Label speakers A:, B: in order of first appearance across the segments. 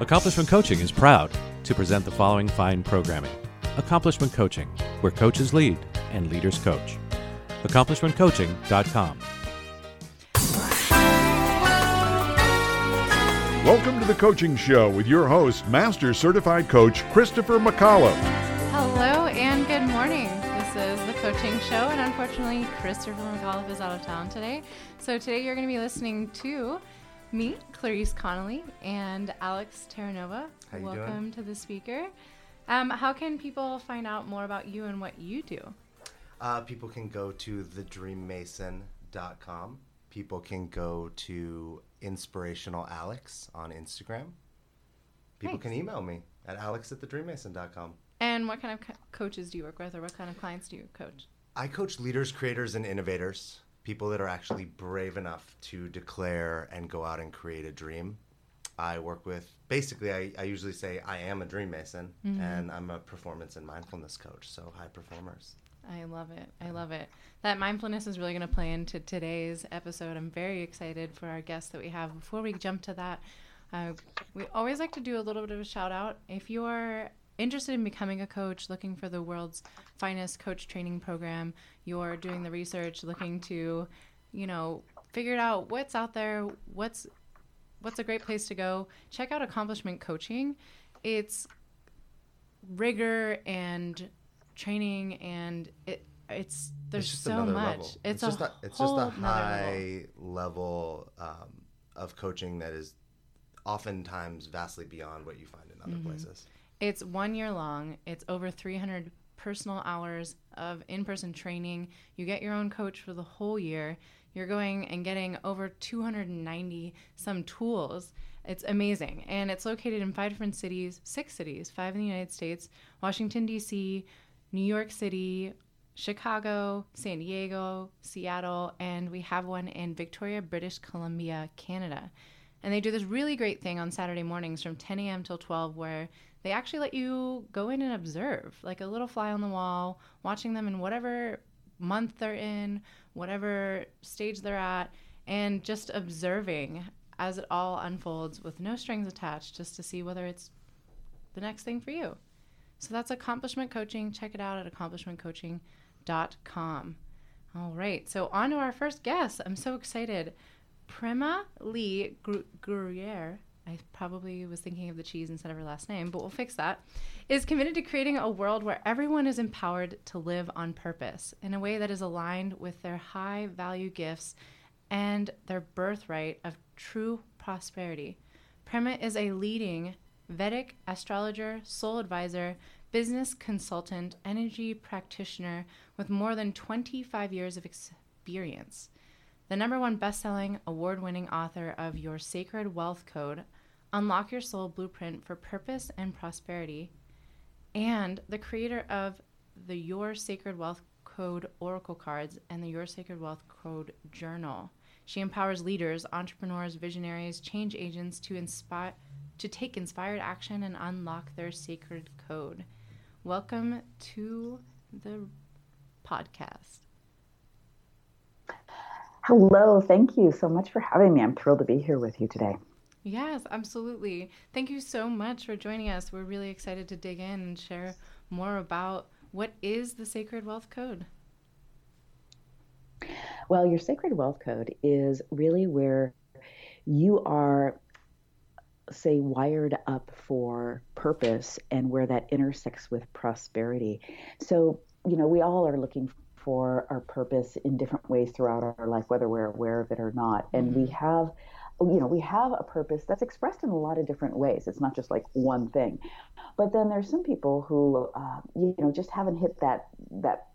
A: Accomplishment Coaching is proud to present the following fine programming Accomplishment Coaching, where coaches lead and leaders coach. AccomplishmentCoaching.com.
B: Welcome to the Coaching Show with your host, Master Certified Coach Christopher McAuliffe.
C: Hello and good morning. This is the Coaching Show, and unfortunately, Christopher McAuliffe is out of town today. So today you're going to be listening to me, Clarice Connolly, and Alex Terranova.
D: How you
C: Welcome
D: doing?
C: to the speaker. Um, how can people find out more about you and what you do?
D: Uh, people can go to thedreammason.com. People can go to Inspirational Alex on Instagram. People
C: Nice.
D: can email me at alex at thedreammason.com.
C: And what kind of co- coaches do you work with, or what kind of clients do you coach?
D: I coach leaders, creators, and innovators, people that are actually brave enough to declare and go out and create a dream. I work with, basically, I, I usually say I am a dream mason, and I'm a performance and mindfulness coach, so high performers.
C: I love it. I love it. That mindfulness is really going to play into today's episode. I'm very excited for our guests that we have. Before we jump to that, uh, we always like to do a little bit of a shout out. If you are interested in becoming a coach, looking for the world's finest coach training program, you're doing the research, looking to, you know, figure it out what's out there, what's what's a great place to go. Check out Accomplishment Coaching. It's rigor and training and it it's there's
D: it's
C: so much.
D: level.
C: It's,
D: just
C: a,
D: it's just a
C: nother level.
D: high level, um, of coaching that is oftentimes vastly beyond what you find in other
C: Mm-hmm.
D: places.
C: It's one year long. It's over 300 personal hours of in person training. You get your own coach for the whole year. You're going and getting over 290 some tools. It's amazing. And it's located in five different cities, six cities, five in the United States Washington, D.C., New York City, Chicago, San Diego, Seattle, and we have one in Victoria, British Columbia, Canada. And they do this really great thing on Saturday mornings from 10 a.m. till 12 where they actually let you go in and observe, like a little fly on the wall, watching them in whatever month they're in, whatever stage they're at, and just observing as it all unfolds with no strings attached just to see whether it's the next thing for you. So that's accomplishment coaching. Check it out at accomplishmentcoaching.com. All right. So on to our first guest. I'm so excited. Prema Lee Gruyere, I probably was thinking of the cheese instead of her last name, but we'll fix that, is committed to creating a world where everyone is empowered to live on purpose in a way that is aligned with their high value gifts and their birthright of true prosperity. Prema is a leading Vedic astrologer, soul advisor, business consultant, energy practitioner with more than 25 years of experience. The number one best-selling, award-winning author of Your Sacred Wealth Code, Unlock Your Soul Blueprint for Purpose and Prosperity, and the creator of the Your Sacred Wealth Code Oracle cards and the Your Sacred Wealth Code Journal. She empowers leaders, entrepreneurs, visionaries, change agents to inspire to take inspired action and unlock their sacred code. Welcome to the podcast.
E: Hello, thank you so much for having me. I'm thrilled to be here with you today.
C: Yes, absolutely. Thank you so much for joining us. We're really excited to dig in and share more about what is the Sacred Wealth Code.
E: Well, your sacred wealth code is really where you are, say, wired up for purpose and where that intersects with prosperity. So, you know, we all are looking for our purpose in different ways throughout our life, whether we're aware of it or not. And we mm-hmm. have you know, we have a purpose that's expressed in a lot of different ways. It's not just like one thing. But then there's some people who, uh, you know, just haven't hit that that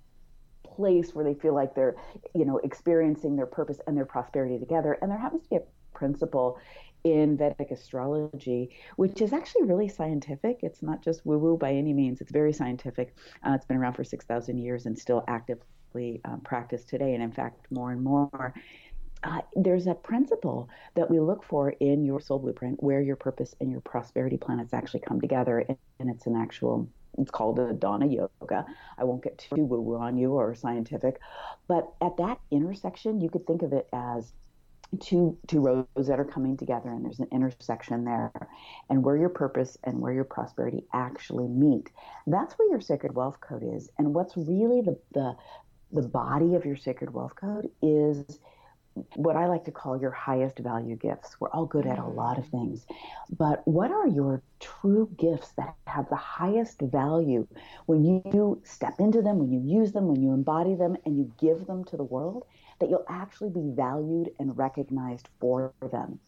E: place where they feel like they're, you know, experiencing their purpose and their prosperity together. And there happens to be a principle in Vedic astrology, which is actually really scientific. It's not just woo woo by any means. It's very scientific. Uh, it's been around for six thousand years and still actively um, practiced today. And in fact, more and more uh, there's a principle that we look for in your soul blueprint where your purpose and your prosperity planets actually come together and, it's an actual it's called a dhana yoga. I won't get too woo woo on you or scientific but at that intersection you could think of it as two two roads that are coming together and there's an intersection there and where your purpose and where your prosperity actually meet. That's where your sacred wealth code is and what's really the the the body of your sacred wealth code is what I like to call your highest value gifts. We're all good at a lot of mm. things, but what are your true gifts that have the highest value when you step into them, when you use them, when you embody them, and you give them to the world? that you'll actually be valued and recognized for them.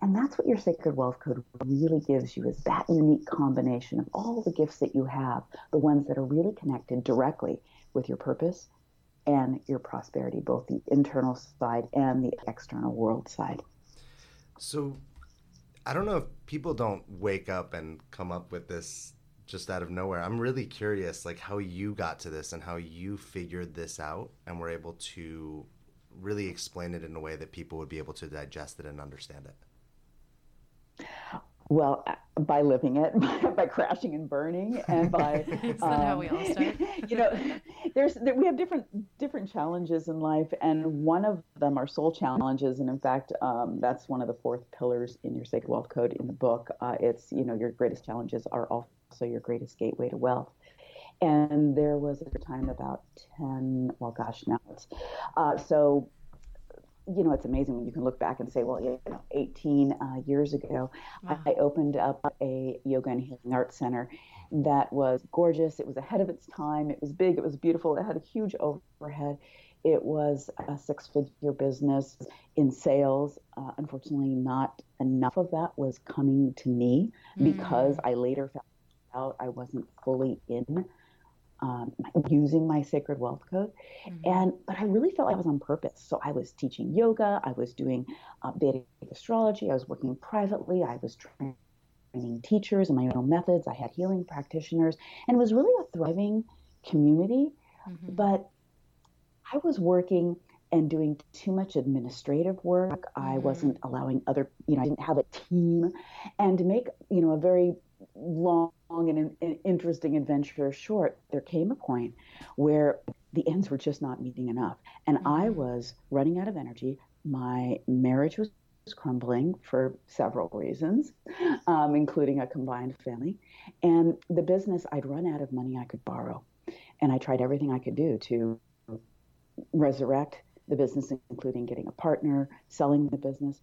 E: And that's what your sacred wealth code really gives you is that unique combination of all the gifts that you have, the ones that are really connected directly with your purpose and your prosperity, both the internal side and the external world side.
D: So I don't know if people don't wake up and come up with this just out of nowhere. I'm really curious like how you got to this and how you figured this out and were able to really explain it in a way that people would be able to digest it and understand it?
E: Well, uh, by living it, by, crashing and burning, and by
C: Is um, how we all start?
E: you know, there's there, we have different different challenges in life, and one of them are soul challenges. And in fact, um, that's one of the fourth pillars in your Sacred Wealth Code in the book. Uh, it's you know your greatest challenges are also your greatest gateway to wealth. And there was a time about 10, well, gosh, now it's, uh, so, you know, it's amazing when you can look back and say, well, you know, 18 uh, years ago, wow. I opened up a yoga and healing arts center that was gorgeous. It was ahead of its time. It was big. It was beautiful. It had a huge overhead. It was a six figure business in sales. Uh, unfortunately, not enough of that was coming to me mm. because I later found out I wasn't fully in um, using my sacred wealth code mm-hmm. and but i really felt like i was on purpose so i was teaching yoga i was doing uh, vedic astrology i was working privately i was training teachers and my own methods i had healing practitioners and it was really a thriving community mm-hmm. but i was working and doing too much administrative work i mm-hmm. wasn't allowing other you know i didn't have a team and to make you know a very long and an interesting adventure short, there came a point where the ends were just not meeting enough. And mm-hmm. I was running out of energy. My marriage was crumbling for several reasons, um, including a combined family. And the business, I'd run out of money I could borrow. And I tried everything I could do to resurrect the business, including getting a partner, selling the business.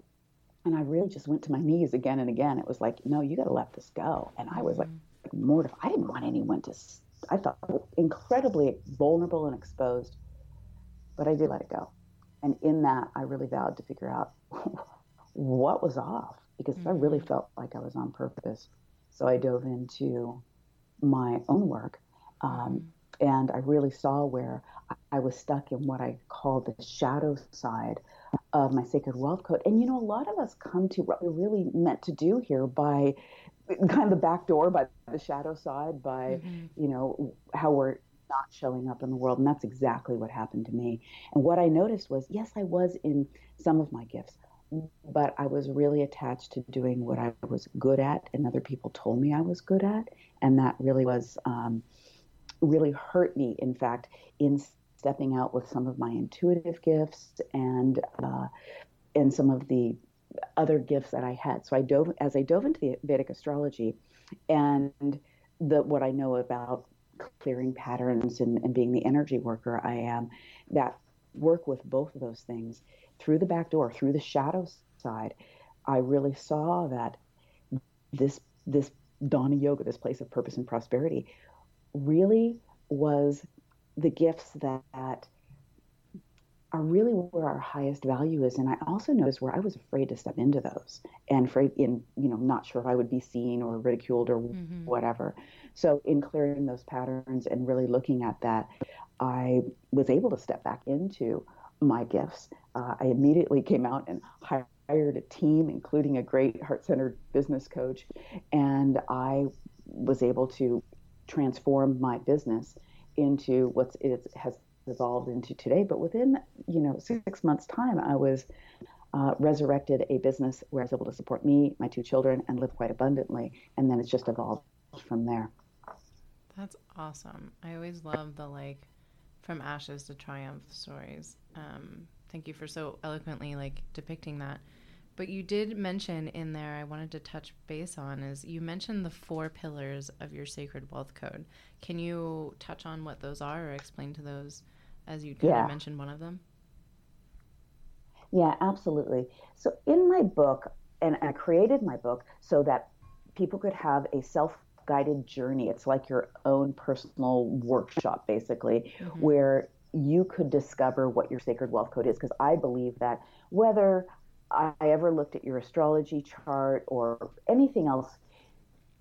E: And I really just went to my knees again and again. It was like, no, you got to let this go. And I was like mm-hmm. mortified. I didn't want anyone to, I felt incredibly vulnerable and exposed, but I did let it go. And in that, I really vowed to figure out what was off because mm-hmm. I really mm-hmm. felt like I was on purpose. So I dove into my own work. Um, mm-hmm. and I really saw where I was stuck in what I call the shadow side of my sacred wealth code. And you know, a lot of us come to what we're really meant to do here by kind of the back door, by the shadow side, by mm-hmm. you know how we're not showing up in the world. And that's exactly what happened to me. And what I noticed was, yes, I was in some of my gifts, but I was really attached to doing what I was good at, and other people told me I was good at, and that really was. Um, really hurt me in fact in stepping out with some of my intuitive gifts and uh, and some of the other gifts that I had. So I dove as I dove into the Vedic astrology and the what I know about clearing patterns and, and being the energy worker I am, that work with both of those things through the back door, through the shadow side, I really saw that this this Dhana Yoga, this place of purpose and prosperity, really was the gifts that are really where our highest value is. And I also noticed where I was afraid to step into those and afraid in, you know, not sure if I would be seen or ridiculed or mm-hmm. whatever. So in clearing those patterns and really looking at that, I was able to step back into my gifts. Uh, I immediately came out and hired a team, including a great heart centered business coach. And I was able to transform my business into what it has evolved into today. But within, you know, six months' time, I was uh, resurrected a business where I was able to support me, my two children, and live quite abundantly. And then it's just evolved from there.
C: That's awesome. I always love the like from ashes to triumph stories. Um, Thank you for so eloquently like depicting that. But you did mention in there, I wanted to touch base on, is you mentioned the four pillars of your sacred wealth code. Can you touch on what those are or explain to those as you
E: Yeah.
C: mentioned one of them?
E: Yeah, absolutely. So in my book, and I created my book so that people could have a self guided journey. It's like your own personal workshop, basically, mm-hmm. where you could discover what your sacred wealth code is. Because I believe that whether I ever looked at your astrology chart or anything else,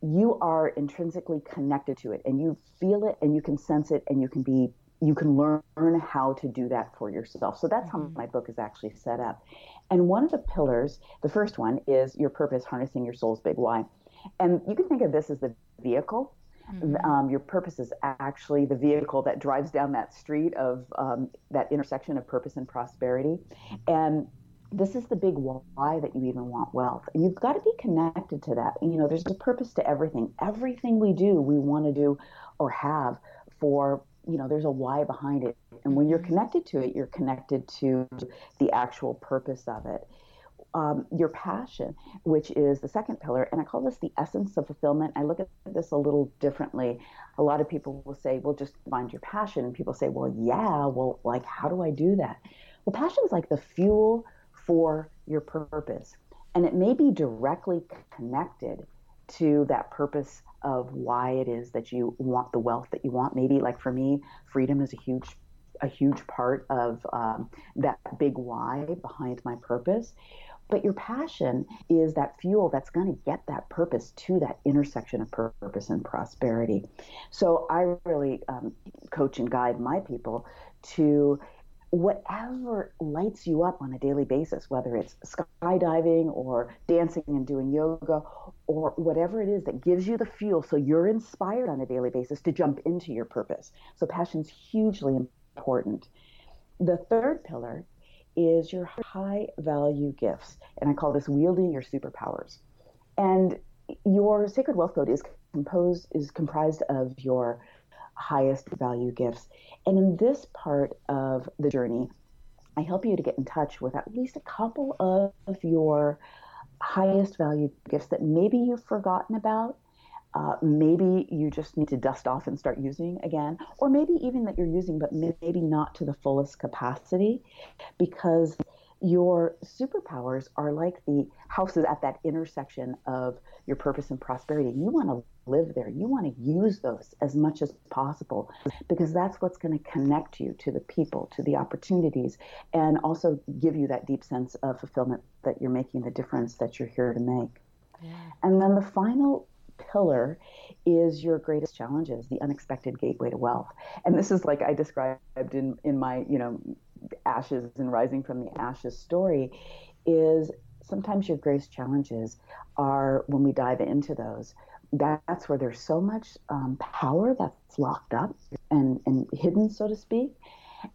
E: you are intrinsically connected to it and you feel it and you can sense it and you can be you can learn how to do that for yourself. So that's how my book is actually set up. And one of the pillars the first one is your purpose harnessing your soul's big why. And you can think of this as the vehicle. Um, your purpose is actually the vehicle that drives down that street of um, that intersection of purpose and prosperity. And this is the big why that you even want wealth. You've got to be connected to that. You know, there's a purpose to everything. Everything we do, we want to do or have for, you know, there's a why behind it. And when you're connected to it, you're connected to the actual purpose of it. Um, your passion, which is the second pillar, and I call this the essence of fulfillment. I look at this a little differently. A lot of people will say, well, just find your passion. And people say, well, yeah, well, like, how do I do that? Well, passion is like the fuel for your purpose. And it may be directly connected to that purpose of why it is that you want the wealth that you want. Maybe, like for me, freedom is a huge, a huge part of um, that big why behind my purpose. But your passion is that fuel that's going to get that purpose to that intersection of purpose and prosperity. So I really um, coach and guide my people to whatever lights you up on a daily basis, whether it's skydiving or dancing and doing yoga or whatever it is that gives you the fuel so you're inspired on a daily basis to jump into your purpose. So passion's hugely important. The third pillar is your high value gifts, and I call this wielding your superpowers. And your sacred wealth code is composed is comprised of your highest value gifts. And in this part of the journey, I help you to get in touch with at least a couple of your highest value gifts that maybe you've forgotten about. Uh, maybe you just need to dust off and start using again, or maybe even that you're using, but maybe not to the fullest capacity, because your superpowers are like the houses at that intersection of your purpose and prosperity. You want to live there. You want to use those as much as possible because that's what's going to connect you to the people, to the opportunities, and also give you that deep sense of fulfillment that you're making the difference that you're here to make.
C: Yeah.
E: And then the final pillar is your greatest challenges, the unexpected gateway to wealth. And this is like I described in, in my, you know, ashes and rising from the ashes story is sometimes your greatest challenges are when we dive into those. That's where there's so much um, power that's locked up and, and hidden so to speak.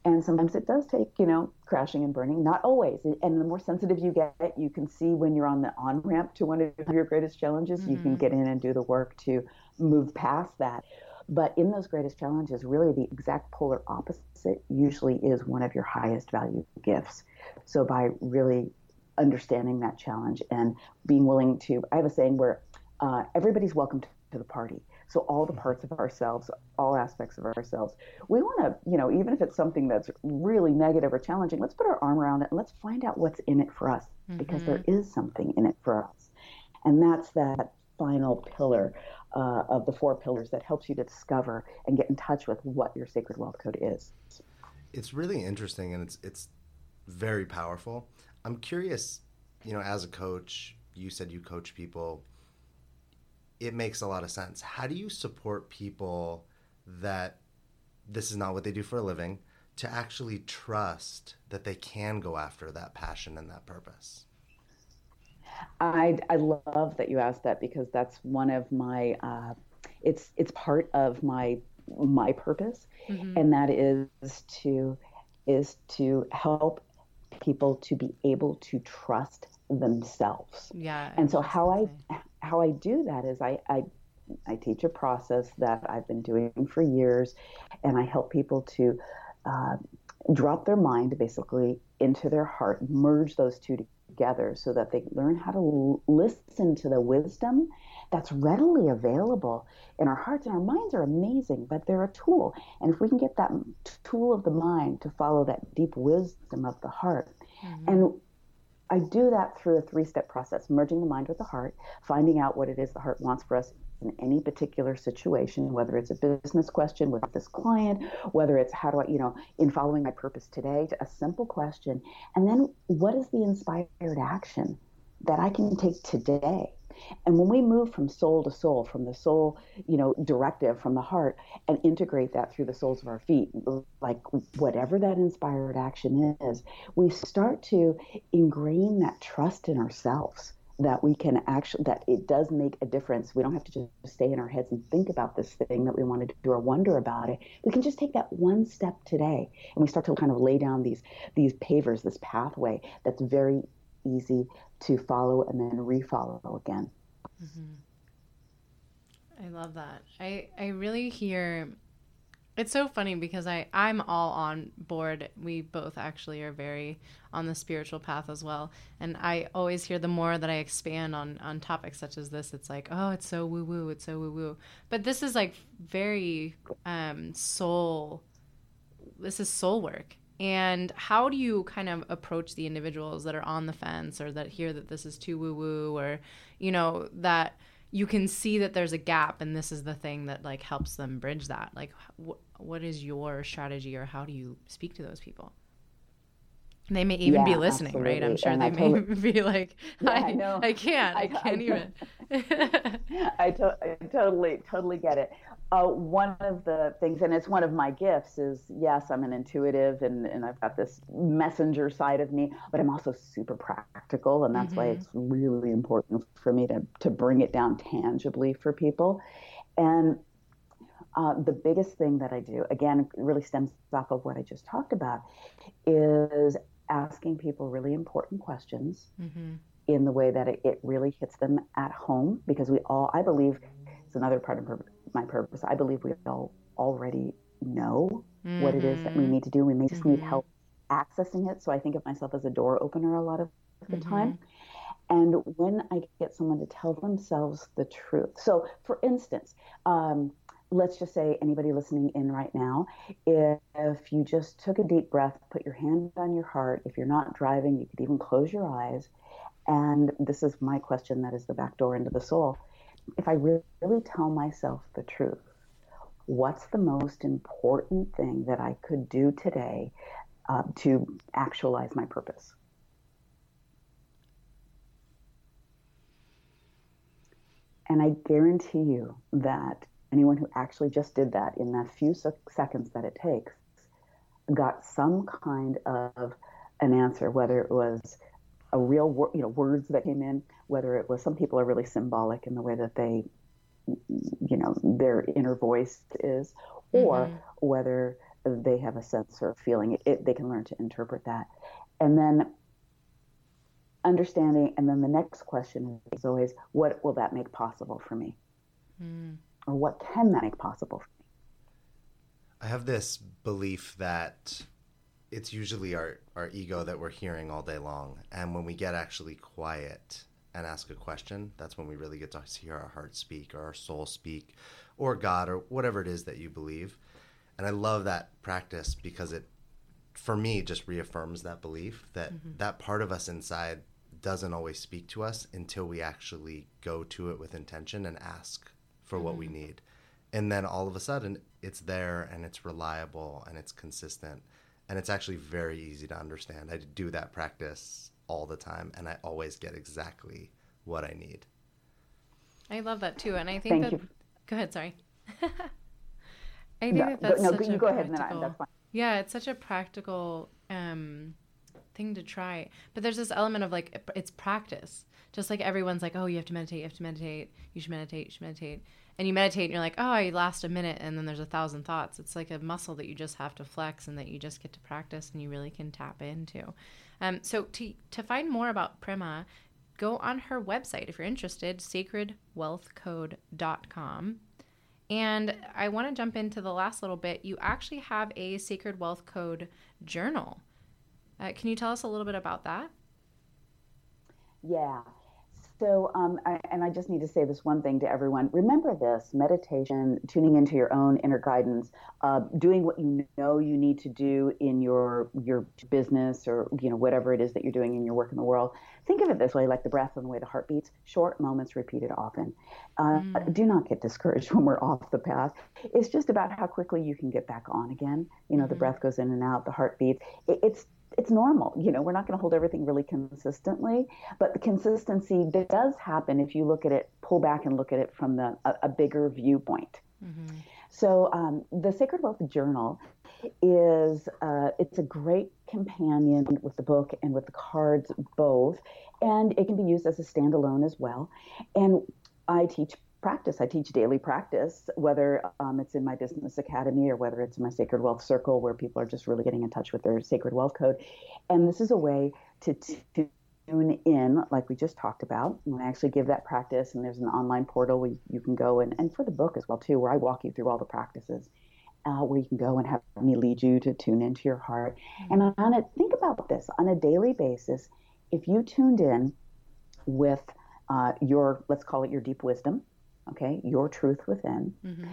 E: And sometimes it does take you know crashing and burning. Not always. And the more sensitive you get you can see when you're on the on ramp to one of your greatest challenges mm-hmm. you can get in and do the work to move past that. But in those greatest challenges, really the exact polar opposite usually is one of your highest value gifts. So by really understanding that challenge and being willing to, I have a saying where uh, everybody's welcome to, to the party. So all the parts of ourselves, all aspects of ourselves, we want to, you know, even if it's something that's really negative or challenging, let's put our arm around it and let's find out what's in it for us mm-hmm. because there is something in it for us. And that's that final pillar uh, of the four pillars that helps you to discover and get in touch with what your sacred wealth code is.
D: It's really interesting and it's it's very powerful. I'm curious, you know, as a coach, you said you coach people. It makes a lot of sense. How do you support people that this is not what they do for a living to actually trust that they can go after that passion and that purpose?
E: I, I love that you asked that because that's one of my uh, it's it's part of my my purpose mm-hmm. and that is to is to help people to be able to trust themselves.
C: Yeah
E: and so how i how i do that is i i I teach a process that I've been doing for years, and I help people to uh, drop their mind basically into their heart, merge those two together so that they learn how to l- listen to the wisdom that's readily available in our hearts. And our minds are amazing, but they're a tool. And if we can get that tool of the mind to follow that deep wisdom of the heart, mm-hmm. and I do that through a three step process merging the mind with the heart, finding out what it is the heart wants for us in any particular situation, whether it's a business question with this client, whether it's how do I, you know, in following my purpose today, to a simple question. And then what is the inspired action that I can take today? And when we move from soul to soul, from the soul, you know, directive from the heart, and integrate that through the soles of our feet, like whatever that inspired action is, we start to ingrain that trust in ourselves that we can actually that it does make a difference. We don't have to just stay in our heads and think about this thing that we want to do or wonder about it. We can just take that one step today and we start to kind of lay down these these pavers this pathway that's very easy to follow and then refollow again mm-hmm.
C: i love that i i really hear it's so funny because I I'm all on board. We both actually are very on the spiritual path as well. And I always hear the more that I expand on on topics such as this, it's like, oh, it's so woo woo, it's so woo woo. But this is like very um, soul. This is soul work. And how do you kind of approach the individuals that are on the fence or that hear that this is too woo woo or, you know, that you can see that there's a gap and this is the thing that like helps them bridge that? Like wh- what is your strategy or how do you speak to those people they may even yeah, be listening absolutely. right i'm sure and they I may totally, be like yeah, I, I, know. I can't i, I can't I, even
E: I, to- I totally totally get it uh, one of the things, and it's one of my gifts, is yes, I'm an intuitive and, and I've got this messenger side of me, but I'm also super practical. And that's mm-hmm. why it's really important for me to, to bring it down tangibly for people. And uh, the biggest thing that I do, again, really stems off of what I just talked about, is asking people really important questions mm-hmm. in the way that it, it really hits them at home. Because we all, I believe, it's another part of my purpose. I believe we all already know mm-hmm. what it is that we mm-hmm. need to do. We may just mm-hmm. need help accessing it. So I think of myself as a door opener a lot of the mm-hmm. time. And when I get someone to tell themselves the truth. So, for instance, um, let's just say anybody listening in right now, if, if you just took a deep breath, put your hand on your heart, if you're not driving, you could even close your eyes. And this is my question that is the back door into the soul if I really, really tell myself the truth, what's the most important thing that I could do today uh, to actualize my purpose? And I guarantee you that anyone who actually just did that in that few seconds that it takes got some kind of an answer, whether it was a real word, you know, words that came in, whether it was some people are really symbolic in the way that they, you know, their inner voice is, or mm-hmm. whether they have a sense or a feeling. It, it, they can learn to interpret that. And then understanding, and then the next question is always, what will that make possible for me? Mm. Or what can that make possible for me?
D: I have this belief that it's usually our, our ego that we're hearing all day long. And when we get actually quiet and ask a question, that's when we really get to hear our heart speak or our soul speak or God or whatever it is that you believe. And I love that practice because it, for me, just reaffirms that belief that mm-hmm. that part of us inside doesn't always speak to us until we actually go to it with intention and ask for mm-hmm. what we mm-hmm. need. And then all of a sudden, it's there and it's reliable and it's consistent and it's actually very easy to understand. I do that practice all the time, and I always get exactly what I need.
C: I love that too, and I think Thank that. You. Go ahead. Sorry. I think no, that that's no, such you a go ahead, and then I, that's fine. Yeah, it's such a practical um, thing to try, but there's this element of like it's practice. Just like everyone's like, oh, you have to meditate, you have to meditate, you should meditate, you should meditate and you meditate and you're like, oh, I last a minute and then there's a thousand thoughts. It's like a muscle that you just have to flex and that you just get to practice and you really can tap into. Um, so to, to find more about Prema, go on her website if you're interested, sacredwealthcode.com. And I want to jump into the last little bit. You actually have a Sacred Wealth Code journal. Uh, can you tell us a little bit about that?
E: Yeah. So, um, I, and I just need to say this one thing to everyone. Remember this meditation, tuning into your own inner guidance, uh, doing what you know you need to do in your your business or you know whatever it is that you're doing in your work in the world. Think of it this way: like the breath and the way the heart beats, short moments repeated often. Uh, mm. Do not get discouraged when we're off the path. It's just about how quickly you can get back on again. You know, mm-hmm. the breath goes in and out, the heart beats. It, it's it's normal. You know, we're not going to hold everything really consistently, but the consistency does happen if you look at it, pull back and look at it from the a, a bigger viewpoint. Mm-hmm. So um, the Sacred Wealth Journal is uh, it's a great companion with the book and with the cards both, and it can be used as a standalone as well. And I teach practice. I teach daily practice, whether um, it's in my business academy or whether it's in my sacred wealth circle where people are just really getting in touch with their sacred wealth code. And this is a way to, to tune in, like we just talked about. And I actually give that practice, and there's an online portal where you can go and, and for the book as well too, where I walk you through all the practices. Uh, where you can go and have me lead you to tune into your heart. And on it, think about this on a daily basis. If you tuned in with uh, your, let's call it your deep wisdom, okay, your truth within, mm-hmm.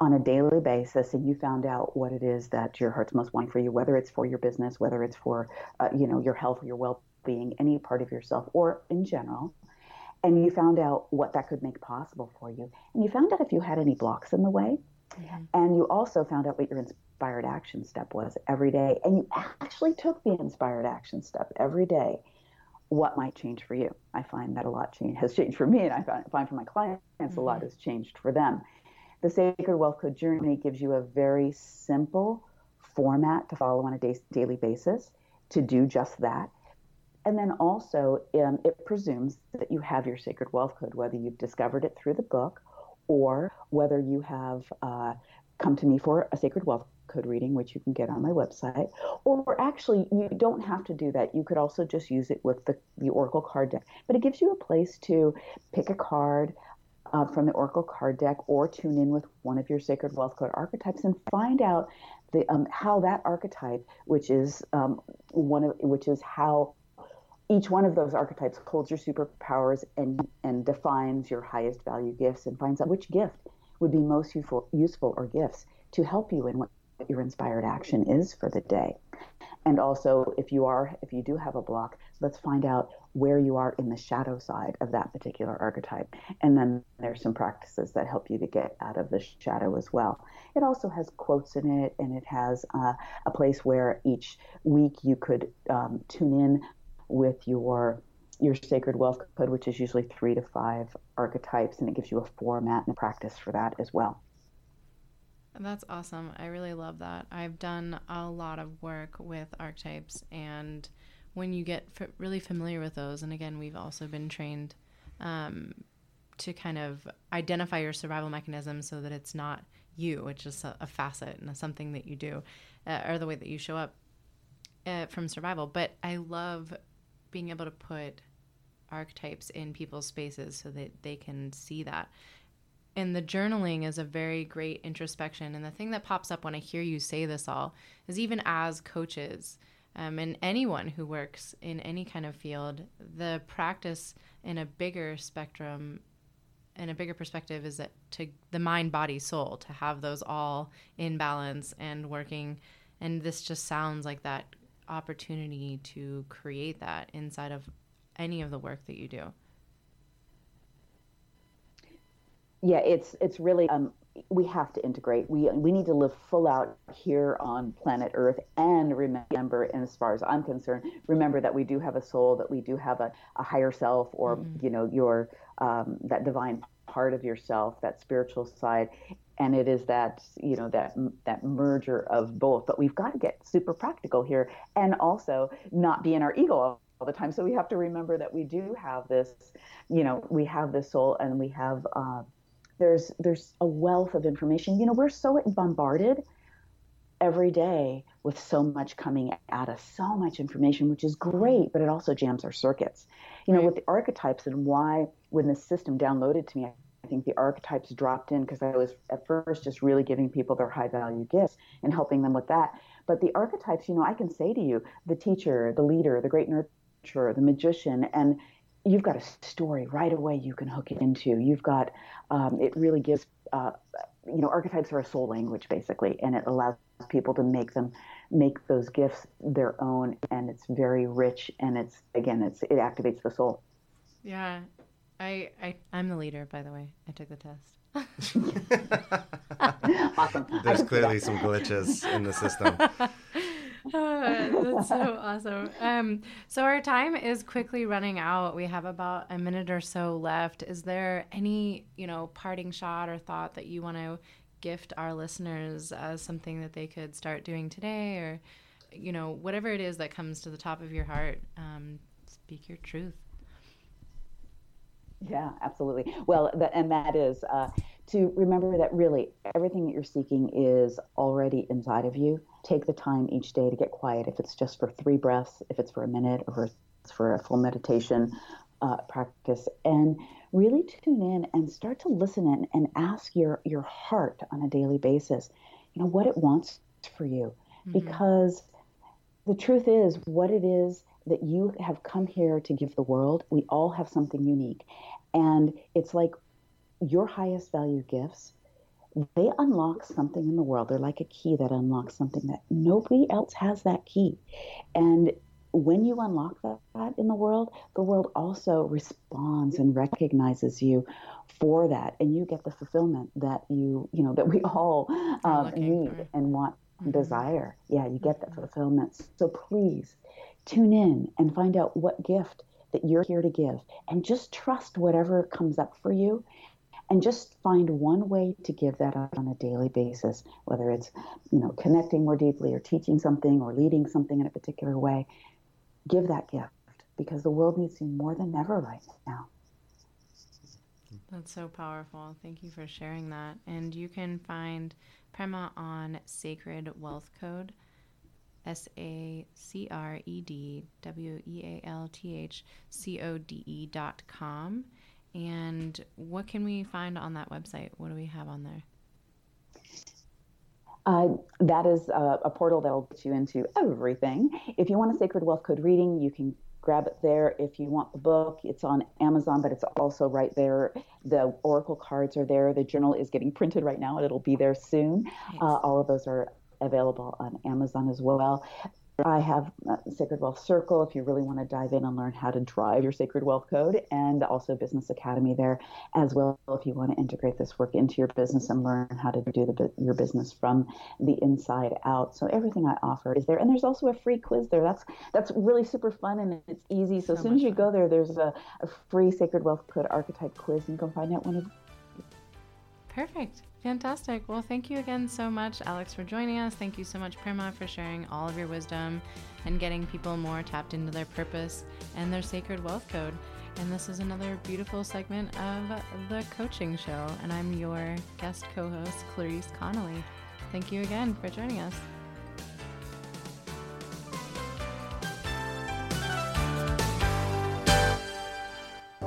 E: on a daily basis, and you found out what it is that your heart's most wanting for you, whether it's for your business, whether it's for, uh, you know, your health, or your well-being, any part of yourself, or in general, and you found out what that could make possible for you, and you found out if you had any blocks in the way, mm-hmm. and you also found out what your inspired action step was every day, and you actually took the inspired action step every day what might change for you. I find that a lot change, has changed for me, and I find, find for my clients mm-hmm. a lot mm-hmm. has changed for them. The Sacred Wealth Code Journey gives you a very simple format to follow on a day, daily basis to do just that. And then also, um, it presumes that you have your Sacred Wealth Code, whether you've discovered it through the book or whether you have uh, come to me for a Sacred Wealth code reading, which you can get on my website. Or actually, you don't have to do that. You could also just use it with the, the Oracle card deck. But it gives you a place to pick a card uh, from the Oracle card deck or tune in with one of your Sacred Wealth Code archetypes and find out the, um, how that archetype, which is um, one of, which is how each one of those archetypes holds your superpowers and, and defines your highest value gifts and finds out which gift would be most useful, useful or gifts to help you in what your inspired action is for the day. And also, if you are, if you do have a block, let's find out where you are in the shadow side of that particular archetype. And then there's some practices that help you to get out of the shadow as well. It also has quotes in it, and it has uh, a place where each week you could um, tune in with your your sacred wealth code, which is usually three to five archetypes, and it gives you a format and a practice for that as well.
C: That's awesome. I really love that. I've done a lot of work with archetypes, and when you get f- really familiar with those, and again, we've also been trained um, to kind of identify your survival mechanism so that it's not you, it's just a, a facet and something that you do, uh, or the way that you show up uh, from survival. But I love being able to put archetypes in people's spaces so that they can see that and the journaling is a very great introspection. And the thing that pops up when I hear you say this all is even as coaches um, and anyone who works in any kind of field, the practice in a bigger spectrum and a bigger perspective is that to the mind, body, soul, to have those all in balance and working. And this just sounds like that opportunity to create that inside of any of the work that you do
E: yeah, it's it's really um, we have to integrate. We we need to live full out here on planet Earth and remember, and as far as I'm concerned, remember that we do have a soul, that we do have a, a higher self, or mm-hmm. you know your um, that divine part of yourself, that spiritual side, and it is that you know that that merger of both. But we've got to get super practical here, and also not be in our ego all the time. So we have to remember that we do have this, you know, we have this soul, and we have. Uh, there's there's a wealth of information. You know, we're so bombarded every day with so much coming at us, so much information, which is great, but it also jams our circuits. You know, right. with the archetypes and why when the system downloaded to me, I think the archetypes dropped in because I was at first just really giving people their high value gifts and helping them with that. But the archetypes, you know, I can say to you, the teacher, the leader, the great nurturer, the magician, and you've got a story right away you can hook it into. You've got, um, it really gives, uh, you know, archetypes are a soul language basically, and it allows people to make them, make those gifts their own, and it's very rich, and it's again, it's it activates the soul.
C: Yeah, I, I I'm the leader, by the way. I took the test.
E: awesome.
D: There's clearly some glitches in the system.
C: oh, that's so awesome. Um, so our time is quickly running out. We have about a minute or so left. Is there any, you know, parting shot or thought that you want to gift our listeners as something that they could start doing today, or, you know, whatever it is that comes to the top of your heart? Um, speak your truth.
E: Yeah, absolutely. Well, the, and that is uh, to remember that really everything that you're seeking is already inside of you. Take the time each day to get quiet. If it's just for three breaths, if it's for a minute, or if it's for a full meditation uh, practice, and really tune in and start to listen in and ask your your heart on a daily basis, you know, what it wants for you, mm-hmm. because the truth is what it is that you have come here to give the world. We all have something unique. And it's like your highest value gifts, they unlock something in the world. They're like a key that unlocks something that nobody else has that key. And when you unlock that, that in the world, the world also responds and recognizes you for that. And you get the fulfillment that you, you know, that we all um, need and want mm-hmm. desire. Yeah, you get that mm-hmm. fulfillment. So please tune in and find out what gift that you're here to give and just trust whatever comes up for you and just find one way to give that up on a daily basis whether it's you know connecting more deeply or teaching something or leading something in a particular way. Give that gift because the world needs you more than ever right now.
C: That's so powerful. Thank you for sharing that. And you can find prema on sacred wealth code S A C R E D W E A L T H C O D E dot com. And what can we find on that website? What do we have on there?
E: Uh, that is a, a, portal that will get you into everything. If you want a Sacred Wealth Code reading, you can grab it there. If you want the book, it's on Amazon, but it's also right there. The Oracle cards are there. The journal is getting printed right now, and it'll be there soon. Nice. Uh, all of those are available on Amazon as well. I have uh, Sacred Wealth Circle if you really want to dive in and learn how to drive your Sacred Wealth Code, and also Business Academy there as well if you want to integrate this work into your business and learn how to do the, your business from the inside out. So everything I offer is there, and there's also a free quiz there. That's that's really super fun and it's easy. So, so as soon as you fun. go there, there's a, a free Sacred Wealth Code archetype quiz, and you can find out one of.
C: Perfect. Fantastic. Well, thank you again so much, Alex, for joining us. Thank you so much, Prema, for sharing all of your wisdom and getting people more tapped into their purpose and their sacred wealth code. And this is another beautiful segment of the coaching show. And I'm your guest co host, Clarice Connolly. Thank you again for joining us.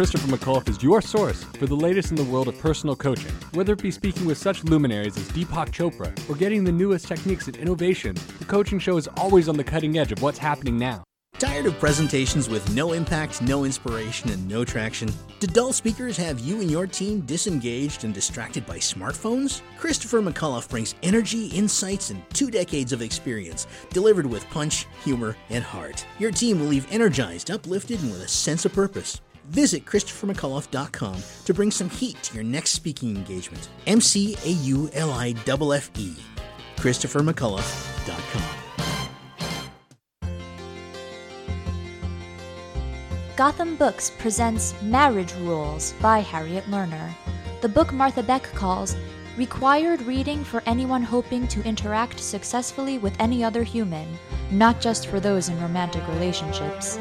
F: Christopher McAuliffe is your source for the latest in the world of personal coaching. Whether it be speaking with such luminaries as Deepak Chopra or getting the newest techniques and innovation, the coaching show is always on the cutting edge of what's happening now.
G: Tired of presentations with no impact, no inspiration, and no traction? Do dull speakers have you and your team disengaged and distracted by smartphones? Christopher McAuliffe brings energy, insights, and two decades of experience, delivered with punch, humor, and heart. Your team will leave energized, uplifted, and with a sense of purpose. Visit ChristopherMcAuliffe.com to bring some heat to your next speaking engagement. M C A U L I F F E. ChristopherMcAuliffe.com.
H: Gotham Books presents Marriage Rules by Harriet Lerner. The book Martha Beck calls required reading for anyone hoping to interact successfully with any other human, not just for those in romantic relationships.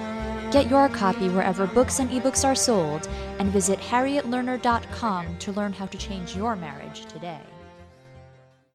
H: Get your copy wherever books and ebooks are sold, and visit harrietlerner.com to learn how to change your marriage today.